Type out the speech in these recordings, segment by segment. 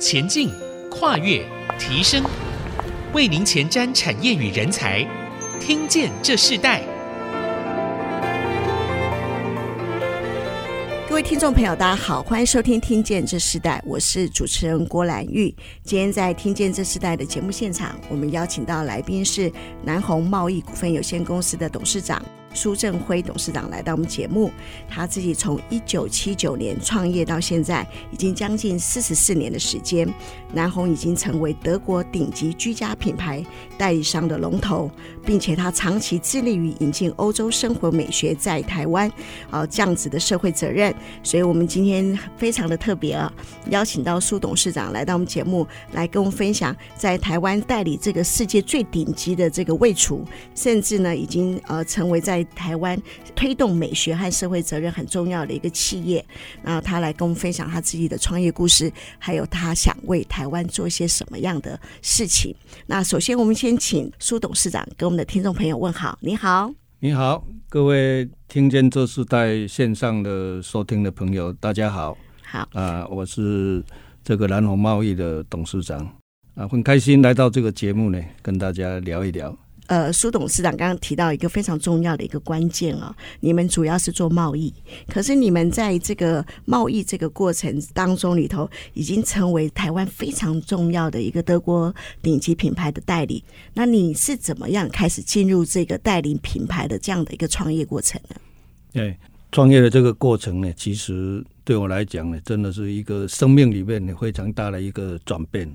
前进、跨越、提升，为您前瞻产业与人才。听见这世代。各位听众朋友，大家好，欢迎收听《听见这世代》，我是主持人郭兰玉。今天在《听见这世代》的节目现场，我们邀请到来宾是南红贸易股份有限公司的董事长。苏振辉董事长来到我们节目，他自己从一九七九年创业到现在，已经将近四十四年的时间。南红已经成为德国顶级居家品牌代理商的龙头，并且他长期致力于引进欧洲生活美学在台湾，啊，这样子的社会责任。所以，我们今天非常的特别啊，邀请到苏董事长来到我们节目，来跟我们分享在台湾代理这个世界最顶级的这个位厨，甚至呢，已经呃成为在台湾推动美学和社会责任很重要的一个企业，然后他来跟我们分享他自己的创业故事，还有他想为台湾做一些什么样的事情。那首先，我们先请苏董事长给我们的听众朋友问好。你好，你好，各位听见这是在线上的收听的朋友，大家好。好啊，我是这个南红贸易的董事长啊，很开心来到这个节目呢，跟大家聊一聊。呃，苏董事长刚刚提到一个非常重要的一个关键啊，你们主要是做贸易，可是你们在这个贸易这个过程当中里头，已经成为台湾非常重要的一个德国顶级品牌的代理。那你是怎么样开始进入这个代理品牌的这样的一个创业过程呢？对，创业的这个过程呢，其实对我来讲呢，真的是一个生命里面非常大的一个转变。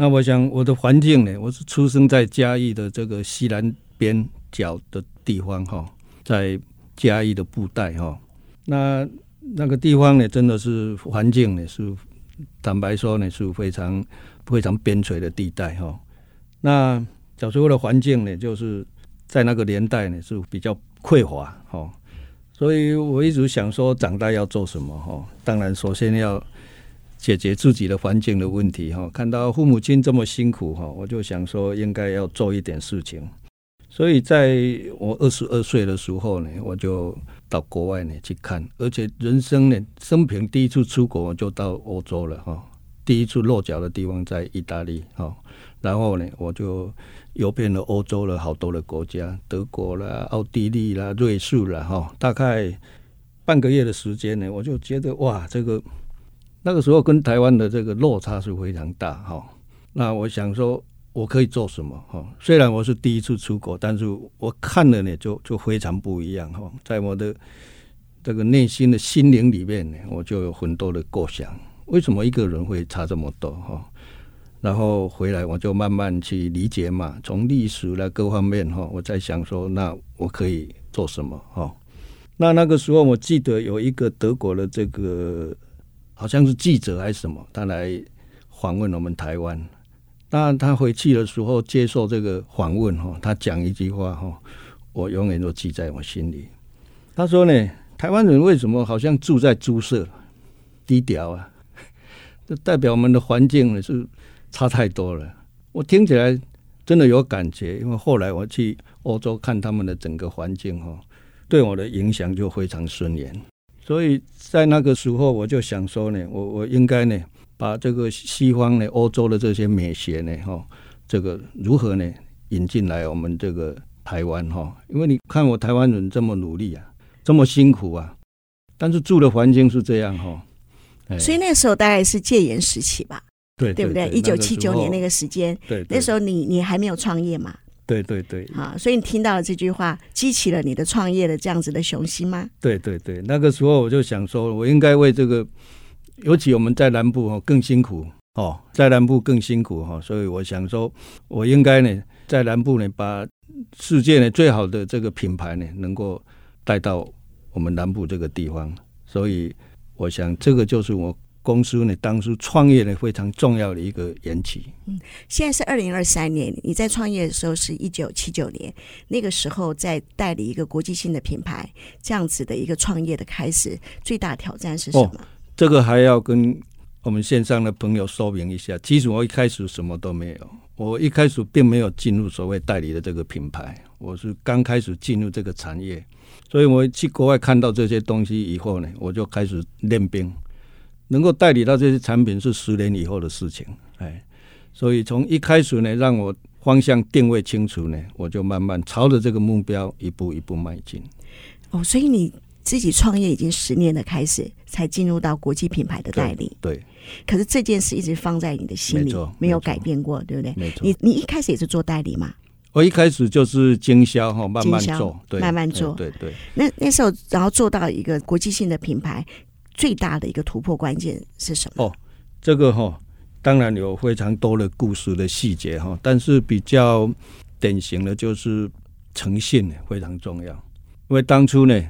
那我想我的环境呢，我是出生在嘉义的这个西南边角的地方哈，在嘉义的布袋哈。那那个地方呢，真的是环境呢是坦白说呢是非常非常边陲的地带哈。那小时候的环境呢，就是在那个年代呢是比较匮乏哈，所以我一直想说长大要做什么哈。当然首先要。解决自己的环境的问题哈，看到父母亲这么辛苦哈，我就想说应该要做一点事情。所以在我二十二岁的时候呢，我就到国外呢去看，而且人生呢生平第一次出国我就到欧洲了哈，第一次落脚的地方在意大利哈，然后呢我就游遍了欧洲的好多的国家，德国啦、奥地利啦、瑞士啦哈，大概半个月的时间呢，我就觉得哇这个。那个时候跟台湾的这个落差是非常大哈，那我想说我可以做什么哈？虽然我是第一次出国，但是我看了呢就就非常不一样哈，在我的这个内心的心灵里面呢，我就有很多的构想，为什么一个人会差这么多哈？然后回来我就慢慢去理解嘛，从历史来各方面哈，我在想说那我可以做什么哈？那那个时候我记得有一个德国的这个。好像是记者还是什么，他来访问我们台湾。那他回去的时候接受这个访问哈，他讲一句话哈，我永远都记在我心里。他说呢，台湾人为什么好像住在猪舍，低调啊？这代表我们的环境呢是差太多了。我听起来真的有感觉，因为后来我去欧洲看他们的整个环境哈，对我的影响就非常深远。所以在那个时候，我就想说呢，我我应该呢，把这个西方呢、欧洲的这些美学呢，哈，这个如何呢引进来我们这个台湾哈？因为你看我台湾人这么努力啊，这么辛苦啊，但是住的环境是这样哈。所以那时候大概是戒严时期吧？对对，对不对？一九七九年那个时间，对，那时候你你还没有创业嘛？对对对，好，所以你听到了这句话，激起了你的创业的这样子的雄心吗？对对对，那个时候我就想说，我应该为这个，尤其我们在南部哦更辛苦哦，在南部更辛苦哈，所以我想说，我应该呢在南部呢把世界呢最好的这个品牌呢能够带到我们南部这个地方，所以我想这个就是我。公司呢，当初创业呢非常重要的一个缘起。嗯，现在是二零二三年，你在创业的时候是一九七九年，那个时候在代理一个国际性的品牌，这样子的一个创业的开始，最大挑战是什么？哦，这个还要跟我们线上的朋友说明一下。其实我一开始什么都没有，我一开始并没有进入所谓代理的这个品牌，我是刚开始进入这个产业，所以我去国外看到这些东西以后呢，我就开始练兵。能够代理到这些产品是十年以后的事情，哎，所以从一开始呢，让我方向定位清楚呢，我就慢慢朝着这个目标一步一步迈进。哦，所以你自己创业已经十年的开始，才进入到国际品牌的代理。对。对，可是这件事一直放在你的心里，没，没有改变过，对不对？没错。你你一开始也是做代理嘛？我一开始就是经销哈，慢慢做，对，慢慢做，对对，对。那那时候，然后做到一个国际性的品牌，最大的一个突破关键是什么？哦，这个哈，当然有非常多的故事的细节哈，但是比较典型的就是诚信非常重要。因为当初呢，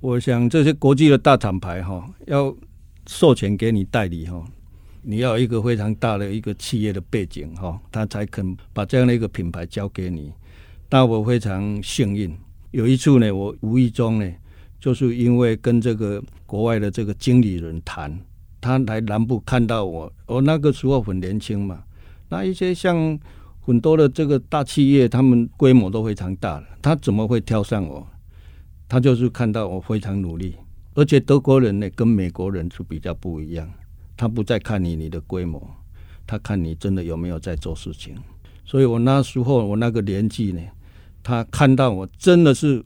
我想这些国际的大厂牌哈，要授权给你代理哈。你要一个非常大的一个企业的背景哈，他才肯把这样的一个品牌交给你。但我非常幸运，有一次呢，我无意中呢，就是因为跟这个国外的这个经理人谈，他来南部看到我，我那个时候很年轻嘛，那一些像很多的这个大企业，他们规模都非常大了，他怎么会挑上我？他就是看到我非常努力，而且德国人呢，跟美国人是比较不一样。他不再看你你的规模，他看你真的有没有在做事情。所以我那时候我那个年纪呢，他看到我真的是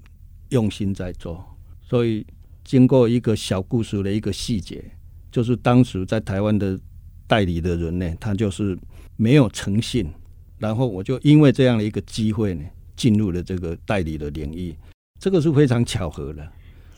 用心在做。所以经过一个小故事的一个细节，就是当时在台湾的代理的人呢，他就是没有诚信。然后我就因为这样的一个机会呢，进入了这个代理的领域，这个是非常巧合的。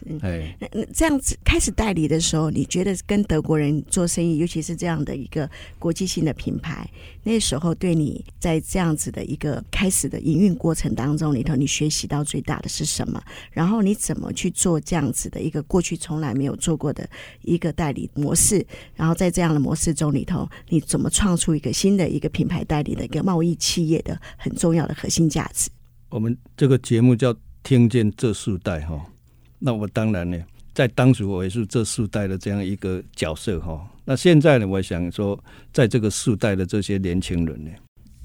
嗯，那那这样子开始代理的时候，你觉得跟德国人做生意，尤其是这样的一个国际性的品牌，那时候对你在这样子的一个开始的营运过程当中里头，你学习到最大的是什么？然后你怎么去做这样子的一个过去从来没有做过的一个代理模式？然后在这样的模式中里头，你怎么创出一个新的一个品牌代理的一个贸易企业的很重要的核心价值？我们这个节目叫“听见这世代”哈。那我当然呢，在当时我也是这世代的这样一个角色哈。那现在呢，我想说，在这个世代的这些年轻人呢，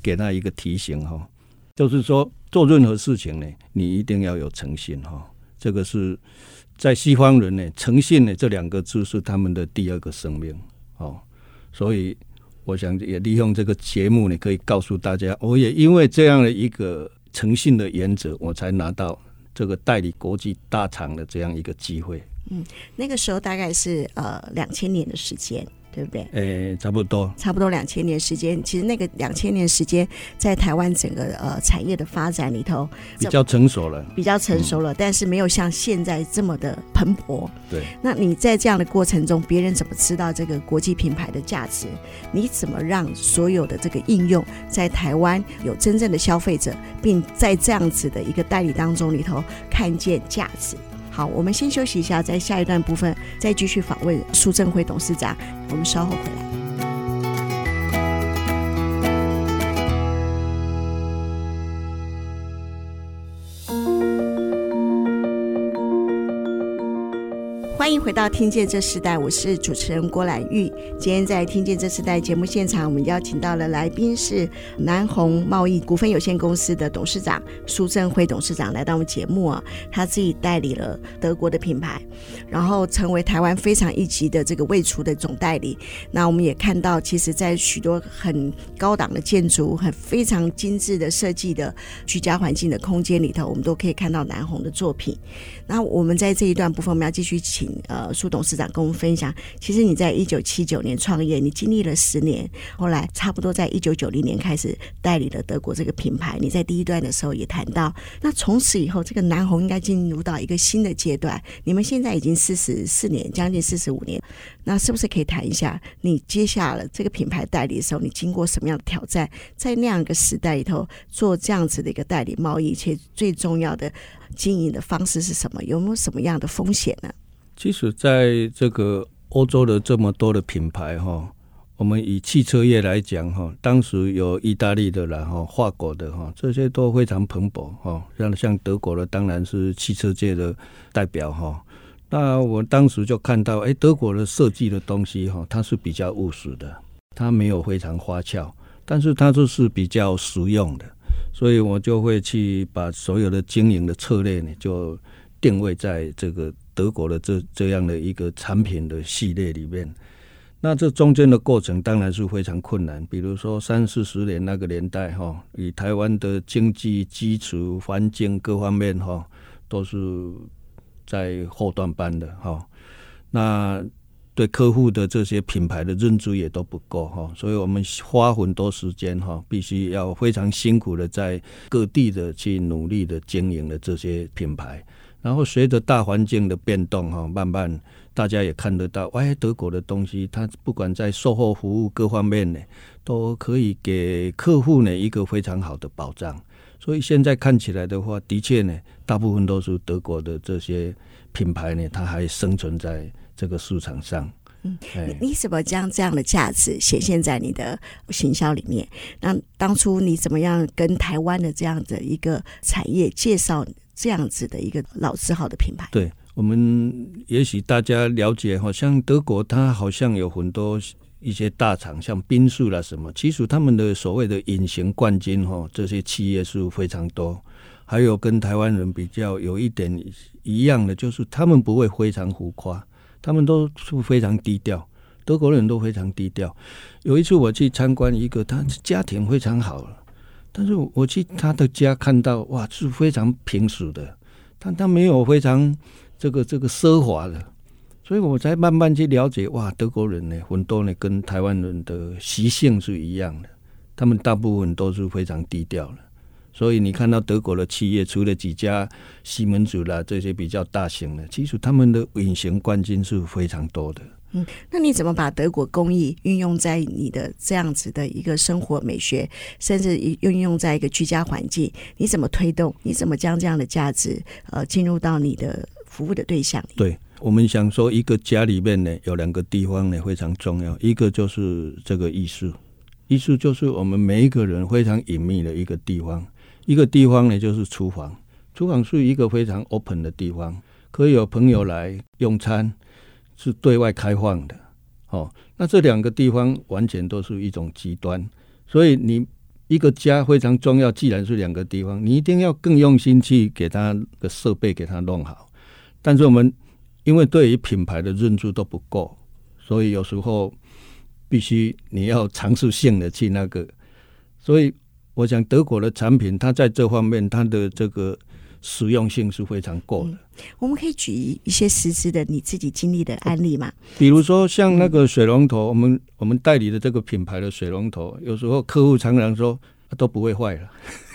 给他一个提醒哈，就是说做任何事情呢，你一定要有诚信哈。这个是在西方人呢，诚信呢这两个字是他们的第二个生命哦。所以我想也利用这个节目呢，可以告诉大家，我也因为这样的一个诚信的原则，我才拿到。这个代理国际大厂的这样一个机会，嗯，那个时候大概是呃两千年的时间。对不对？诶、欸，差不多，差不多两千年时间。其实那个两千年时间，在台湾整个呃产业的发展里头，比较成熟了，比较成熟了，嗯，但是没有像现在这么的蓬勃。对。那你在这样的过程中，别人怎么知道这个国际品牌的价值？你怎么让所有的这个应用在台湾有真正的消费者，并在这样子的一个代理当中里头看见价值？好，我们先休息一下，在下一段部分再继续访问苏振辉董事长。我们稍后回来。欢迎回到《听见这时代》，我是主持人郭兰玉。今天在《听见这时代》节目现场，我们邀请到了来宾是南红贸易股份有限公司的董事长苏振辉董事长来到我们节目啊。他自己代理了德国的品牌，然后成为台湾非常一级的这个味厨的总代理。那我们也看到，其实，在许多很高档的建筑、很非常精致的设计的居家环境的空间里头，我们都可以看到南红的作品。那我们在这一段部分，我们要继续请。呃，苏董事长跟我们分享，其实你在一九七九年创业，你经历了十年，后来差不多在一九九零年开始代理了德国这个品牌。你在第一段的时候也谈到，那从此以后，这个南红应该进入到一个新的阶段。你们现在已经四十四年，将近四十五年，那是不是可以谈一下，你接下了这个品牌代理的时候，你经过什么样的挑战？在那样一个时代里头，做这样子的一个代理贸易，且最重要的经营的方式是什么？有没有什么样的风险呢？其实，在这个欧洲的这么多的品牌哈，我们以汽车业来讲哈，当时有意大利的，然后法国的哈，这些都非常蓬勃哈。像像德国的，当然是汽车界的代表哈。那我当时就看到，哎，德国的设计的东西哈，它是比较务实的，它没有非常花俏，但是它就是比较实用的，所以我就会去把所有的经营的策略呢，就定位在这个。德国的这这样的一个产品的系列里面，那这中间的过程当然是非常困难。比如说三四十年那个年代哈，以台湾的经济基础、环境各方面哈，都是在后段班的哈。那对客户的这些品牌的认知也都不够哈，所以我们花很多时间哈，必须要非常辛苦的在各地的去努力的经营的这些品牌，然后随着大环境的变动哈，慢慢大家也看得到，哎，德国的东西它不管在售后服务各方面呢，都可以给客户呢一个非常好的保障，所以现在看起来的话，的确呢，大部分都是德国的这些品牌呢，它还生存在。这个市场上，嗯，你怎么将这样的价值显现在你的行销里面？那当初你怎么样跟台湾的这样的一个产业介绍这样子的一个老字号的品牌？对，我们也许大家了解，好像德国它好像有很多一些大厂，像宾士啦什么，其实他们的所谓的隐形冠军哈，这些企业是非常多。还有跟台湾人比较有一点一样的，就是他们不会非常浮夸。他们都是非常低调，德国人都非常低调。有一次我去参观一个，他家庭非常好，但是我去他的家看到，哇，是非常平实的，但他没有非常这个这个奢华的，所以我才慢慢去了解，哇，德国人呢，很多呢跟台湾人的习性是一样的，他们大部分都是非常低调的。所以你看到德国的企业，除了几家西门子啦这些比较大型的，其实他们的隐形冠军是非常多的。嗯，那你怎么把德国工艺运用在你的这样子的一个生活美学，甚至运用在一个居家环境？你怎么推动？你怎么将这样的价值呃进入到你的服务的对象？对，我们想说，一个家里面呢有两个地方呢非常重要，一个就是这个艺术，艺术就是我们每一个人非常隐秘的一个地方。一个地方呢，就是厨房。厨房是一个非常 open 的地方，可以有朋友来用餐，是对外开放的。哦，那这两个地方完全都是一种极端。所以你一个家非常重要，既然是两个地方，你一定要更用心去给它的设备给它弄好。但是我们因为对于品牌的认知都不够，所以有时候必须你要尝试性的去那个，所以。我想德国的产品，它在这方面它的这个实用性是非常够的。嗯，我们可以举一些实质的你自己经历的案例嘛？比如说像那个水龙头，我们我们代理的这个品牌的水龙头，有时候客户常常说都不会坏了，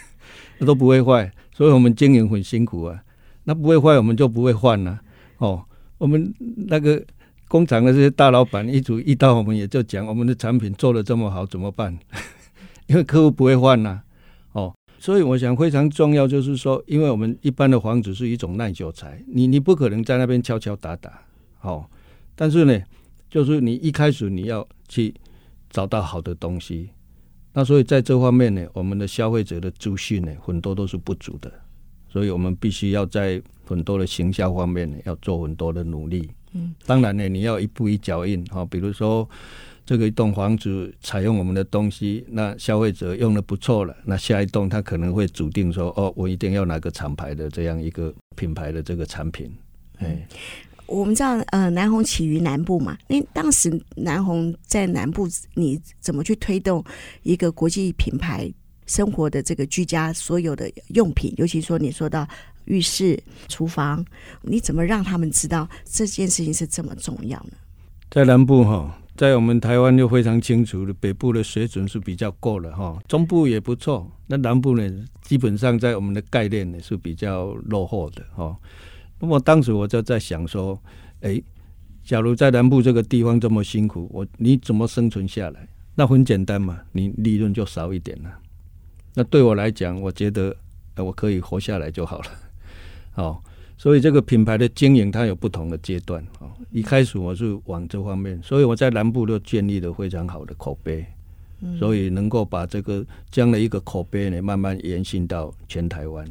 都不会坏，所以我们经营很辛苦啊。那不会坏，我们就不会换了啊。哦，我们那个工厂的这些大老板一组一到，我们也就讲我们的产品做的这么好，怎么办？因为客户不会换呐，哦，所以我想非常重要，就是说，因为我们一般的房子是一种耐久材，你你不可能在那边敲敲打打，哦，但是呢，就是你一开始你要去找到好的东西，那所以在这方面呢，我们的消费者的资讯呢，很多都是不足的，所以我们必须要在很多的行销方面呢，要做很多的努力。嗯，当然呢，你要一步一脚印，哈，比如说。这个一栋房子采用我们的东西，那消费者用的不错了，那下一栋他可能会主定说：“哦，我一定要哪个厂牌的这样一个品牌的这个产品。”哎，我们知道，呃，南红起于南部嘛。那当时南红在南部，你怎么去推动一个国际品牌生活的这个居家所有的用品？尤其说你说到浴室、厨房，你怎么让他们知道这件事情是这么重要呢？在南部哈。在我们台湾就非常清楚的，北部的水准是比较够了哈，中部也不错，那南部呢，基本上在我们的概念呢是比较落后的哈。那么当时我就在想说，哎，假如在南部这个地方这么辛苦，我你怎么生存下来？那很简单嘛，你利润就少一点了。那对我来讲，我觉得我可以活下来就好了，好。所以这个品牌的经营，它有不同的阶段啊。一开始我是往这方面，所以我在南部都建立了非常好的口碑，所以能够把这个这样的一个口碑呢，慢慢延伸到全台湾。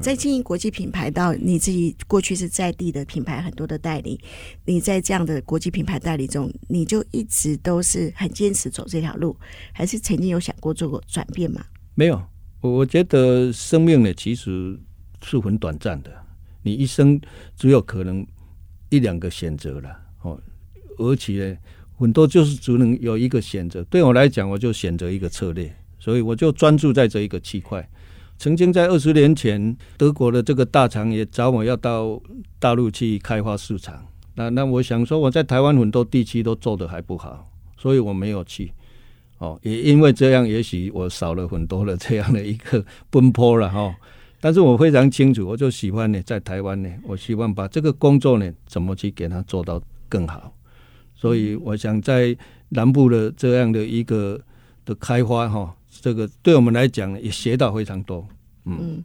在经营国际品牌到你自己过去是在地的品牌很多的代理，你在这样的国际品牌代理中，你就一直都是很坚持走这条路，还是曾经有想过做过转变吗？没有，我我觉得生命呢，其实是很短暂的。你一生只有可能一两个选择了哦，而且很多就是只能有一个选择。对我来讲，我就选择一个策略，所以我就专注在这一个区块。曾经在二十年前，德国的这个大厂也找我要到大陆去开发市场。那那我想说，我在台湾很多地区都做得还不好，所以我没有去。哦，也因为这样，也许我少了很多的这样的一个奔波了哈。但是我非常清楚，我就喜欢呢，在台湾呢，我希望把这个工作呢，怎么去给它做到更好。所以我想在南部的这样的一个的开发哈，这个对我们来讲也学到非常多。嗯。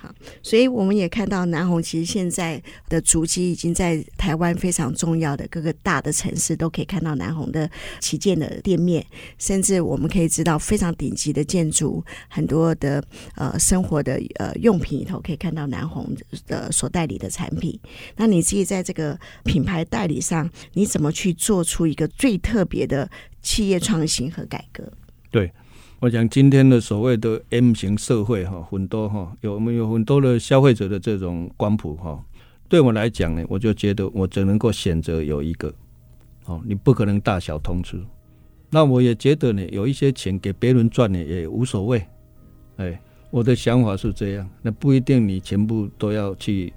好，所以我们也看到南红其实现在的足迹已经在台湾非常重要的各个大的城市都可以看到南红的旗舰的店面，甚至我们可以知道非常顶级的建筑，很多的呃生活的呃用品里头可以看到南红的所代理的产品。那你自己在这个品牌代理上，你怎么去做出一个最特别的企业创新和改革？对。我讲今天的所谓的 M 型社会哈，很多哈有没有很多的消费者的这种光谱哈？对我来讲呢，我就觉得我只能够选择有一个哦，你不可能大小通吃。那我也觉得呢，有一些钱给别人赚呢也无所谓。哎，我的想法是这样，那不一定你全部都要去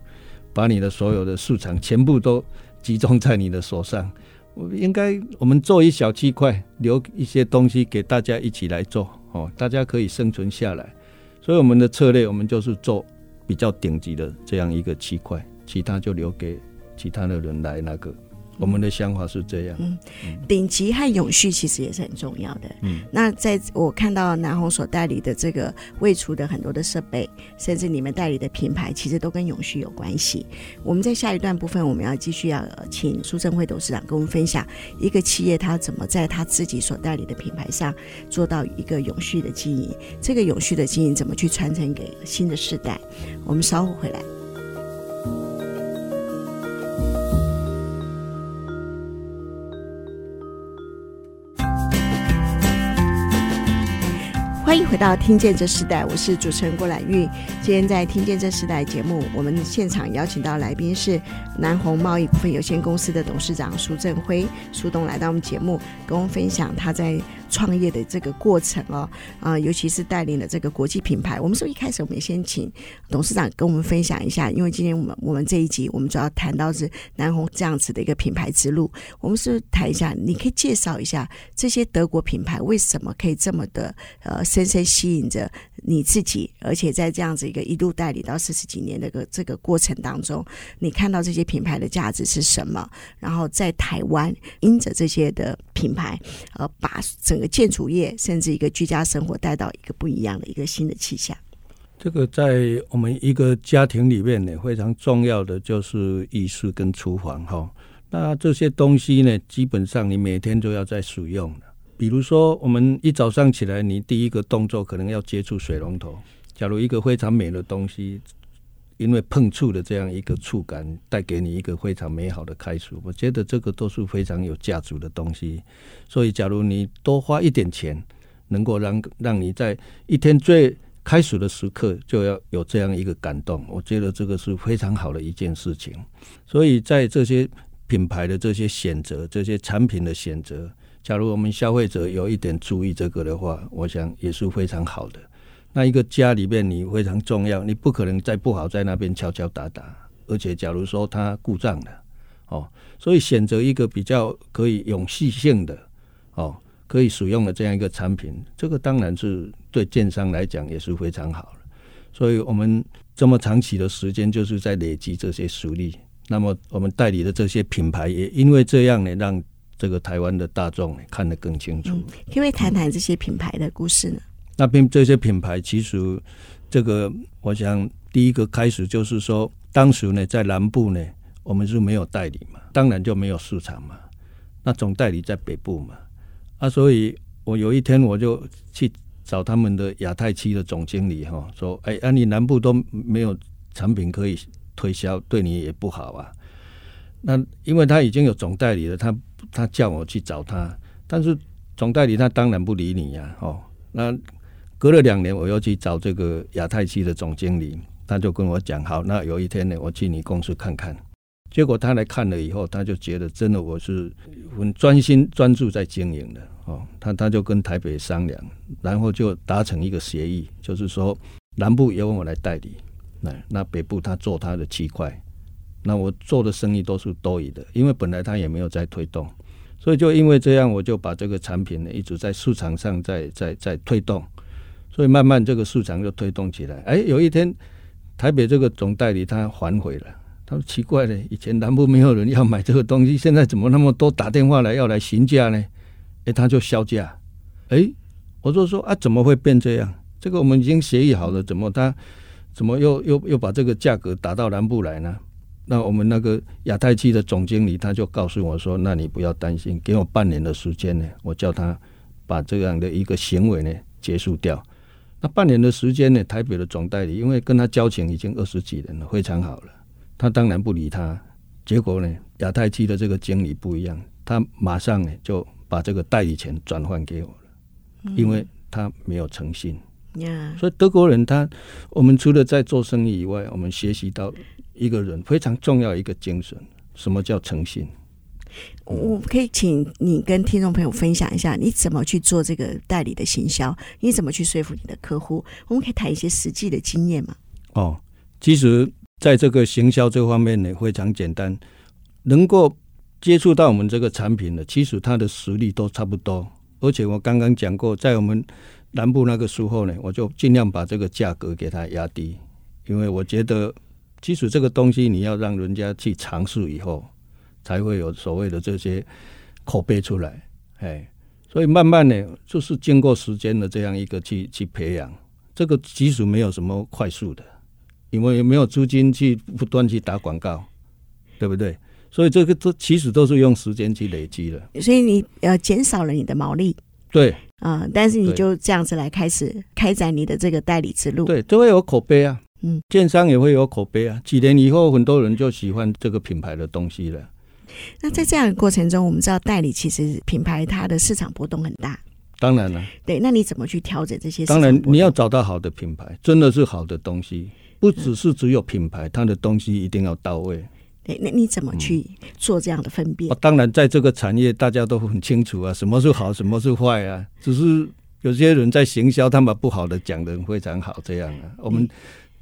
把你的所有的市场全部都集中在你的手上。我应该，我们做一小区块，留一些东西给大家一起来做哦，大家可以生存下来。所以我们的策略，我们就是做比较顶级的这样一个区块，其他就留给其他的人来那个。我们的想法是这样，嗯，顶级和永续其实也是很重要的。嗯，那在我看到南红所代理的这个未厨的很多的设备，甚至你们代理的品牌，其实都跟永续有关系。我们在下一段部分，我们要继续要请苏正辉董事长跟我们分享一个企业他怎么在他自己所代理的品牌上做到一个永续的经营，这个永续的经营怎么去传承给新的世代。我们稍后回来。欢迎回到《听见这时代》，我是主持人郭兰玉。今天在《听见这时代》节目，我们现场邀请到来宾是南虹贸易股份有限公司的董事长苏振辉，苏东来到我们节目，跟我们分享他在。创业的这个过程哦，啊，尤其是带领的这个国际品牌，我们说一开始我们先请董事长跟我们分享一下，因为今天我们我们这一集我们主要谈到是南红这样子的一个品牌之路，我们是谈一下，你可以介绍一下这些德国品牌为什么可以这么的呃深深吸引着你自己，而且在这样子一个一路代理到四十几年的个这个过程当中，你看到这些品牌的价值是什么？然后在台湾因着这些的品牌，呃，把整个建筑业甚至一个居家生活带到一个不一样的一个新的气象。这个在我们一个家庭里面呢，非常重要的就是浴室跟厨房哈。那这些东西呢，基本上你每天都要在使用的。比如说，我们一早上起来，你第一个动作可能要接触水龙头。假如一个非常美的东西。因为碰触的这样一个触感，带给你一个非常美好的开始。我觉得这个都是非常有价值的东西。所以，假如你多花一点钱，能够让让你在一天最开始的时刻就要有这样一个感动，我觉得这个是非常好的一件事情。所以在这些品牌的这些选择、这些产品的选择，假如我们消费者有一点注意这个的话，我想也是非常好的。那一个家里面，你非常重要，你不可能再不好在那边敲敲打打，而且假如说它故障了，哦，所以选择一个比较可以永续性的，哦，可以使用的这样一个产品，这个当然是对建商来讲也是非常好的。所以我们这么长期的时间就是在累积这些实力。那么我们代理的这些品牌也因为这样呢，让这个台湾的大众看得更清楚。可不可以谈谈这些品牌的故事呢？那边这些品牌，其实这个，我想第一个开始就是说，当时呢，在南部呢，我们是没有代理嘛，当然就没有市场嘛。那总代理在北部嘛，啊，所以我有一天我就去找他们的亚太区的总经理哈，说，哎，啊，你南部都没有产品可以推销，对你也不好啊。那因为他已经有总代理了，他他叫我去找他，但是总代理他当然不理你呀，哦，那。隔了两年，我又去找这个亚太区的总经理，他就跟我讲：好，那有一天呢，我去你公司看看。结果他来看了以后，他就觉得真的我是很专心专注在经营的哦。他他就跟台北商量，然后就达成一个协议，就是说南部由我来代理，那那北部他做他的区块，那我做的生意都是多余的，因为本来他也没有在推动。所以就因为这样，我就把这个产品呢一直在市场上在在在推动，所以慢慢这个市场就推动起来。哎，有一天台北这个总代理他反悔了，他说奇怪了，以前南部没有人要买这个东西，现在怎么那么多打电话来要来询价呢？哎，他就销价。哎，我就说啊，怎么会变这样？这个我们已经协议好了，怎么他怎么又又又把这个价格打到南部来呢？那我们那个亚太区的总经理他就告诉我说：“那你不要担心，给我半年的时间呢，我叫他把这样的一个行为呢结束掉。那半年的时间呢，台北的总代理因为跟他交情已经二十几年了，非常好了，他当然不理他。结果呢，亚太区的这个经理不一样，他马上呢就把这个代理权转换给我了，因为他没有诚信。嗯，所以德国人他，我们除了在做生意以外，我们学习到。一个人非常重要一个精神，什么叫诚信？我可以请你跟听众朋友分享一下，你怎么去做这个代理的行销？你怎么去说服你的客户？我们可以谈一些实际的经验嘛？哦，其实在这个行销这方面呢，非常简单，能够接触到我们这个产品的，其实它的实力都差不多。而且我刚刚讲过，在我们南部那个时候呢，我就尽量把这个价格给它压低，因为我觉得。其实这个东西你要让人家去尝试以后，才会有所谓的这些口碑出来，哎，所以慢慢的就是经过时间的这样一个去去培养，这个其实没有什么快速的，因为没有资金去不断去打广告，对不对？所以这个都其实都是用时间去累积的。所以你呃减少了你的毛利，对，啊、呃，但是你就这样子来开始开展你的这个代理之路，对，都会有口碑啊。嗯，电商也会有口碑啊。几年以后，很多人就喜欢这个品牌的东西了。那在这样的过程中，我们知道代理其实品牌它的市场波动很大。当然了，对，那你怎么去调整这些？当然，你要找到好的品牌，真的是好的东西，不只是只有品牌，它的东西一定要到位。对，那你怎么去做这样的分辨？嗯，当然，在这个产业大家都很清楚啊，什么是好，什么是坏啊。只是有些人在行销，他把不好的讲的非常好，这样啊，我们。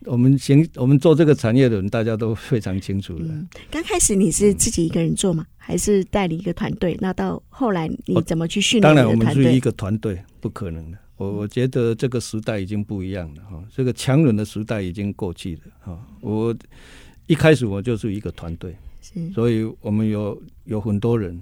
我们行，我们做这个产业的人，大家都非常清楚的。嗯，刚开始你是自己一个人做吗？嗯、还是带领一个团队？那到后来你怎么去训练？当然，我们是一个团队，不可能的。我我觉得这个时代已经不一样了哈，这个强人的时代已经过去了哈。我一开始我就是一个团队，是，所以我们有有很多人。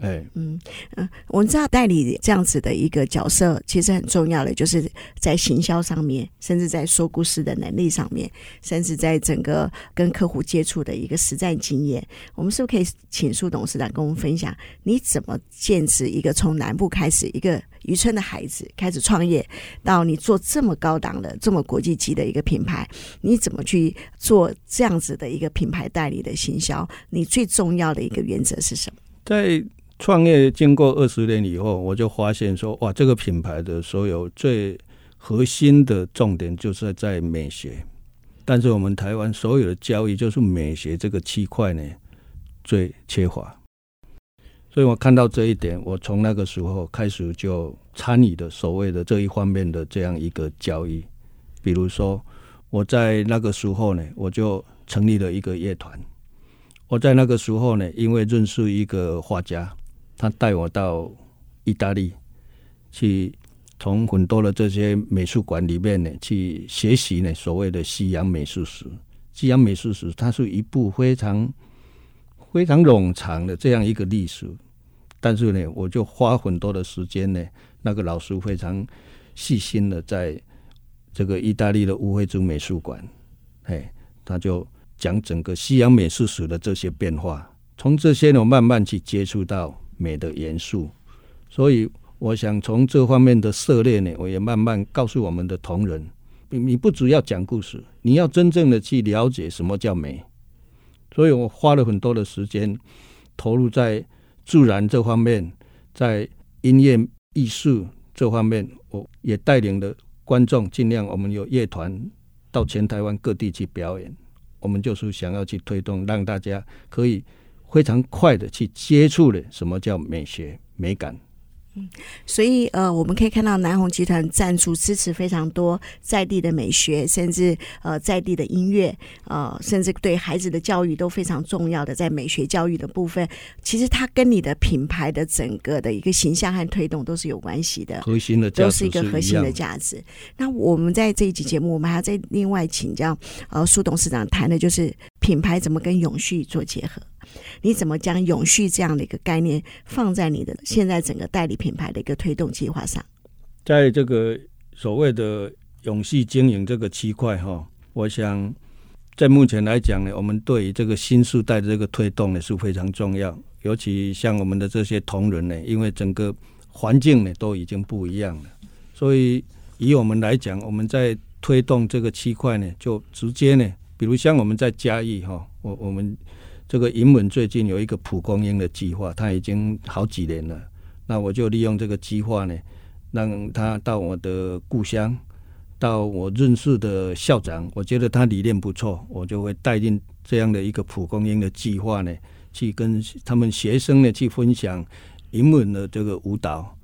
哎，嗯嗯，我们知道代理这样子的一个角色，其实很重要的，就是在行销上面，甚至在说故事的能力上面，甚至在整个跟客户接触的一个实战经验。我们是不是可以请苏董事长跟我们分享，你怎么坚持一个从南部开始，一个渔村的孩子开始创业，到你做这么高档的、这么国际级的一个品牌，你怎么去做这样子的一个品牌代理的行销？你最重要的一个原则是什么？在创业经过二十年以后，我就发现说，哇，这个品牌的所有最核心的重点就是在美学，但是我们台湾所有的交易就是美学这个区块呢最缺乏，所以我看到这一点，我从那个时候开始就参与的所谓的这一方面的这样一个交易，比如说我在那个时候呢，我就成立了一个乐团，我在那个时候呢，因为认识一个画家。他带我到意大利去，从很多的这些美术馆里面呢，去学习呢所谓的西洋美术史。西洋美术史它是一部非常非常冗长的这样一个历史，但是呢，我就花很多的时间呢，那个老师非常细心的在这个意大利的乌菲兹美术馆，哎，他就讲整个西洋美术史的这些变化，从这些呢，我慢慢去接触到。美的元素，所以我想从这方面的涉猎呢，我也慢慢告诉我们的同仁，你你不只要讲故事，你要真正的去了解什么叫美。所以我花了很多的时间投入在自然这方面，在音乐艺术这方面，我也带领了观众，尽量我们有乐团到全台湾各地去表演。我们就是想要去推动，让大家可以非常快的去接触了什么叫美学美感。嗯，所以呃，我们可以看到南红集团赞助支持非常多在地的美学，甚至呃在地的音乐，呃，甚至对孩子的教育都非常重要的在美学教育的部分，其实它跟你的品牌的整个的一个形象和推动都是有关系的，核心的价值都是一个核心的价值。那我们在这一集节目，我们还要再另外请教呃苏董事长谈的就是品牌怎么跟永续做结合。你怎么将永续这样的一个概念放在你的现在整个代理品牌的一个推动计划上？在这个所谓的永续经营这个区块哈，我想在目前来讲呢，我们对于这个新时代的这个推动呢是非常重要。尤其像我们的这些同仁呢，因为整个环境呢都已经不一样了，所以以我们来讲，我们在推动这个区块呢，就直接呢，比如像我们在嘉义哈，我我们。这个银门最近有一个蒲公英的计划，它已经好几年了。那我就利用这个计划呢，让他到我的故乡，到我认识的校长，我觉得他理念不错，我就会带进这样的一个蒲公英的计划呢，去跟他们学生呢去分享银门的这个舞蹈。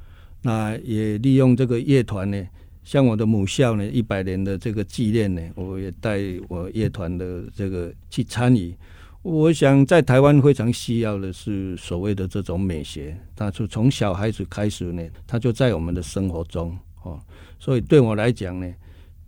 那也利用这个乐团呢，像我的母校呢一百年的这个纪念呢，我也带我乐团的这个去参与。我想在台湾非常需要的是所谓的这种美学，他就从小孩子开始呢，他就在我们的生活中哦。所以对我来讲呢，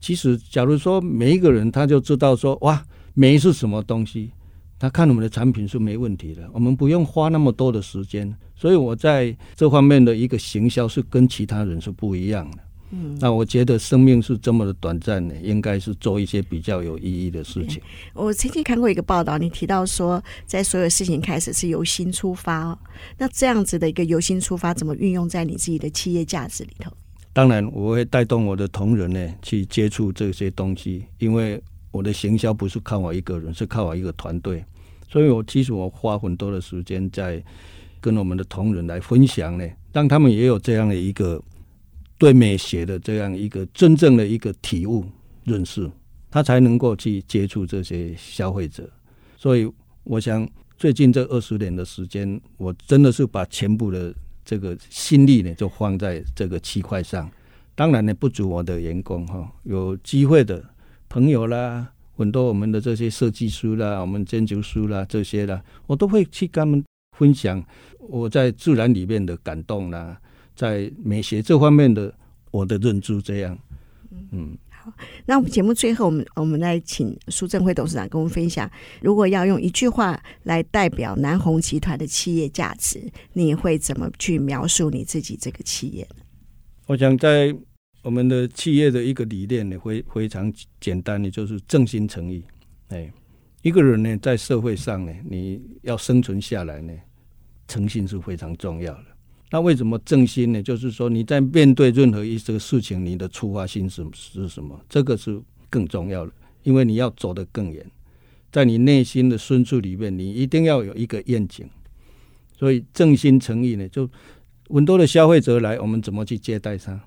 其实假如说每一个人他就知道说哇，美是什么东西，他看我们的产品是没问题的，我们不用花那么多的时间。所以我在这方面的一个行销是跟其他人是不一样的。嗯，那我觉得生命是这么的短暂呢，应该是做一些比较有意义的事情。我曾经看过一个报道，你提到说，在所有事情开始是由心出发，那这样子的一个由心出发，怎么运用在你自己的企业价值里头？当然，我会带动我的同仁呢去接触这些东西，因为我的行销不是靠我一个人，是靠我一个团队，所以我其实我花很多的时间在跟我们的同仁来分享呢，让他们也有这样的一个。对美学的这样一个真正的一个体悟认识，他才能够去接触这些消费者。所以，我想最近这二十年的时间，我真的是把全部的这个心力呢，就放在这个区块上。当然呢，不止我的员工哈，有机会的朋友啦，很多我们的这些设计师啦，我们建筑师啦，这些啦，我都会去跟他们分享我在自然里面的感动啦。在美学这方面的我的认知，这样，嗯，好，那我们节目最后，我们我们来请苏正辉董事长跟我们分享，如果要用一句话来代表南红集团的企业价值，你会怎么去描述你自己这个企业呢？我想在我们的企业的一个理念呢，非非常简单的，就是正心诚意。哎，一个人呢，在社会上呢，你要生存下来呢，诚信是非常重要的。那为什么正心呢？就是说你在面对任何一个事情，你的出发心是是什么？这个是更重要的，因为你要走得更远，在你内心的深处里面，你一定要有一个愿景。所以正心诚意呢，就很多的消费者来，我们怎么去接待他？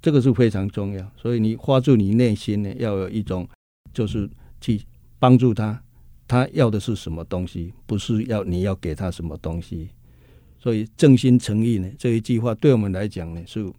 这个是非常重要。所以你发自你内心呢，要有一种，就是去帮助他，他要的是什么东西，不是要你要给他什么东西。所以正心诚意呢，这一句话对我们来讲呢，是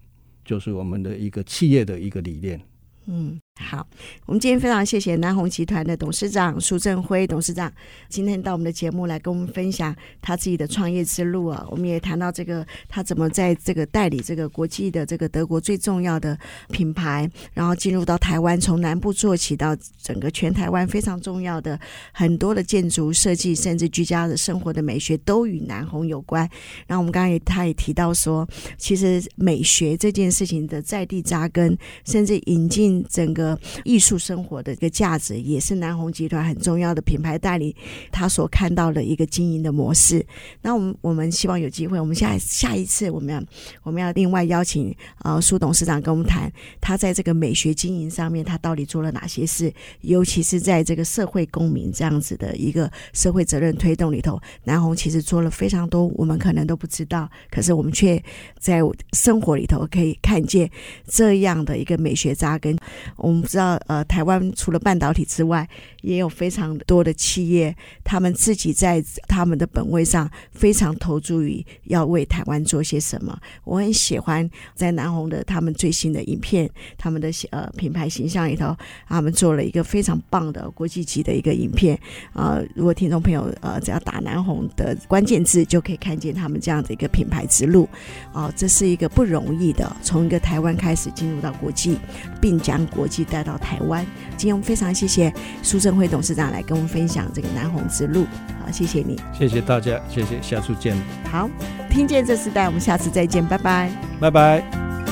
就是我们的一个企业的一个理念。嗯。好，我们今天非常谢谢南红集团的董事长苏振辉董事长，今天到我们的节目来跟我们分享他自己的创业之路啊。我们也谈到这个他怎么在这个代理这个国际的这个德国最重要的品牌，然后进入到台湾，从南部做起到整个全台湾非常重要的很多的建筑设计，甚至居家的生活的美学都与南红有关。然后我们刚刚也他也提到说，其实美学这件事情的在地扎根，甚至引进整个。艺术生活的一个价值，也是南红集团很重要的品牌代理，他所看到的一个经营的模式。那我们我们希望有机会，我们下下一次我们要我们要另外邀请呃苏董事长跟我们谈，他在这个美学经营上面，他到底做了哪些事，尤其是在这个社会公民这样子的一个社会责任推动里头，南红其实做了非常多，我们可能都不知道，可是我们却在生活里头可以看见这样的一个美学扎根。我们。我们知道，呃，台湾除了半导体之外，也有非常多的企业，他们自己在他们的本位上非常投注于要为台湾做些什么。我很喜欢在南红的他们最新的影片，他们的呃品牌形象里头，他们做了一个非常棒的国际级的一个影片。啊、如果听众朋友呃只要打南红的关键字，就可以看见他们这样的一个品牌之路。啊、这是一个不容易的，从一个台湾开始进入到国际，并将国际带到台湾。今天我们非常谢谢苏正辉董事长来跟我们分享这个南红之路。好，谢谢你，谢谢大家，谢谢，下次见。好，听见这时代，我们下次再见，拜拜，拜拜。